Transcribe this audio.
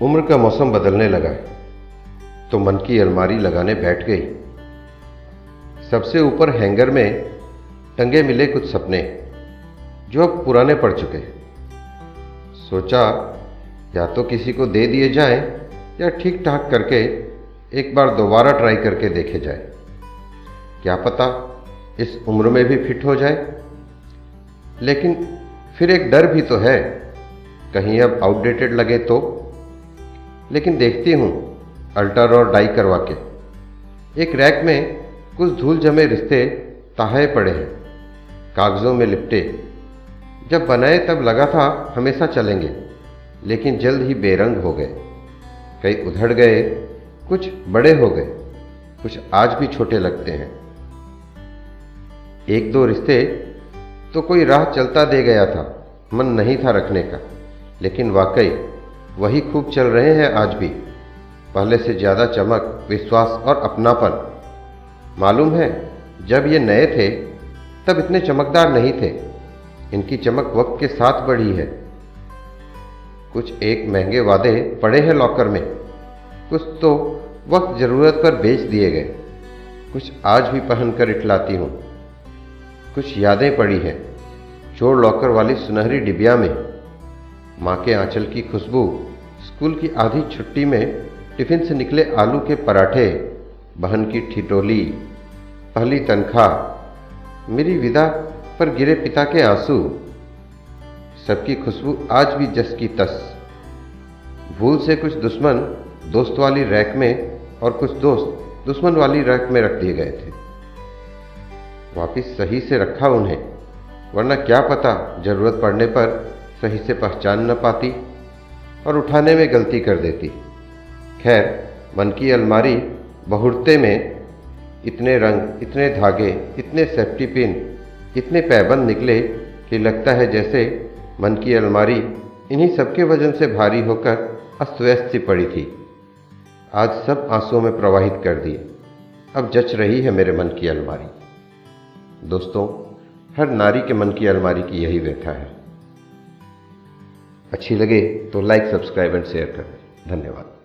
उम्र का मौसम बदलने लगा तो मन की अलमारी लगाने बैठ गई। सबसे ऊपर हैंगर में टंगे मिले कुछ सपने, जो अब पुराने पड़ चुके सोचा, या तो किसी को दे दिए जाएँ, या ठीक ठाक करके एक बार दोबारा ट्राई करके देखे जाए। क्या पता इस उम्र में भी फिट हो जाए। लेकिन फिर एक डर भी तो है, कहीं अब आउटडेटेड लगे तो। लेकिन देखती हूँ, अल्टर और डाई करवा के। एक रैक में कुछ धूल जमे रिश्ते ताहे पड़े हैं, कागज़ों में लिपटे। जब बनाए तब लगा था हमेशा चलेंगे, लेकिन जल्द ही बेरंग हो गए। कई उधड़ गए, कुछ बड़े हो गए, कुछ आज भी छोटे लगते हैं। एक दो रिश्ते तो कोई राह चलता दे गया था, मन नहीं था रखने का, लेकिन वाकई वही खूब चल रहे हैं आज भी। पहले से ज़्यादा चमक, विश्वास और अपनापन। मालूम है, जब ये नए थे, तब इतने चमकदार नहीं थे। इनकी चमक वक्त के साथ बढ़ी है। कुछ एक महँगे वादे पड़े हैं लॉकर में। कुछ तो वक्त ज़रूरत पर बेच दिए गए। कुछ आज भी पहनकर इटलाती हूँ। कुछ यादें पड़ी हैं, चोर लॉकर वाली सुनहरी डिबिया में। माँ के आंचल की खुशबू, स्कूल की आधी छुट्टी में टिफ़िन से निकले आलू के पराठे, बहन की ठिटोली पहली तनख्वाह, मेरी विदा पर गिरे पिता के आँसू। सबकी खुशबू आज भी जस की तस। भूल से कुछ दुश्मन दोस्त वाली रैक में और कुछ दोस्त दुश्मन वाली रैक में रख दिए गए थे। वापिस सही से रखा उन्हें, वरना क्या पता ज़रूरत पड़ने पर सही से पहचान न पाती और उठाने में गलती कर देती। खैर, मन की अलमारी बहुड़ते में इतने रंग, इतने धागे, इतने सेफ्टी पिन इतने पैबंद निकले कि लगता है जैसे मन की अलमारी इन्हीं सबके वज़न से भारी होकर अस्त व्यस्त सी पड़ी थी। आज सब आंसुओं में प्रवाहित कर दिए। अब जच रही है मेरे मन की अलमारी। दोस्तों, हर नारी के मन की अलमारी की यही व्यथा है। अच्छी लगे तो लाइक सब्सक्राइब एंड शेयर करें। धन्यवाद।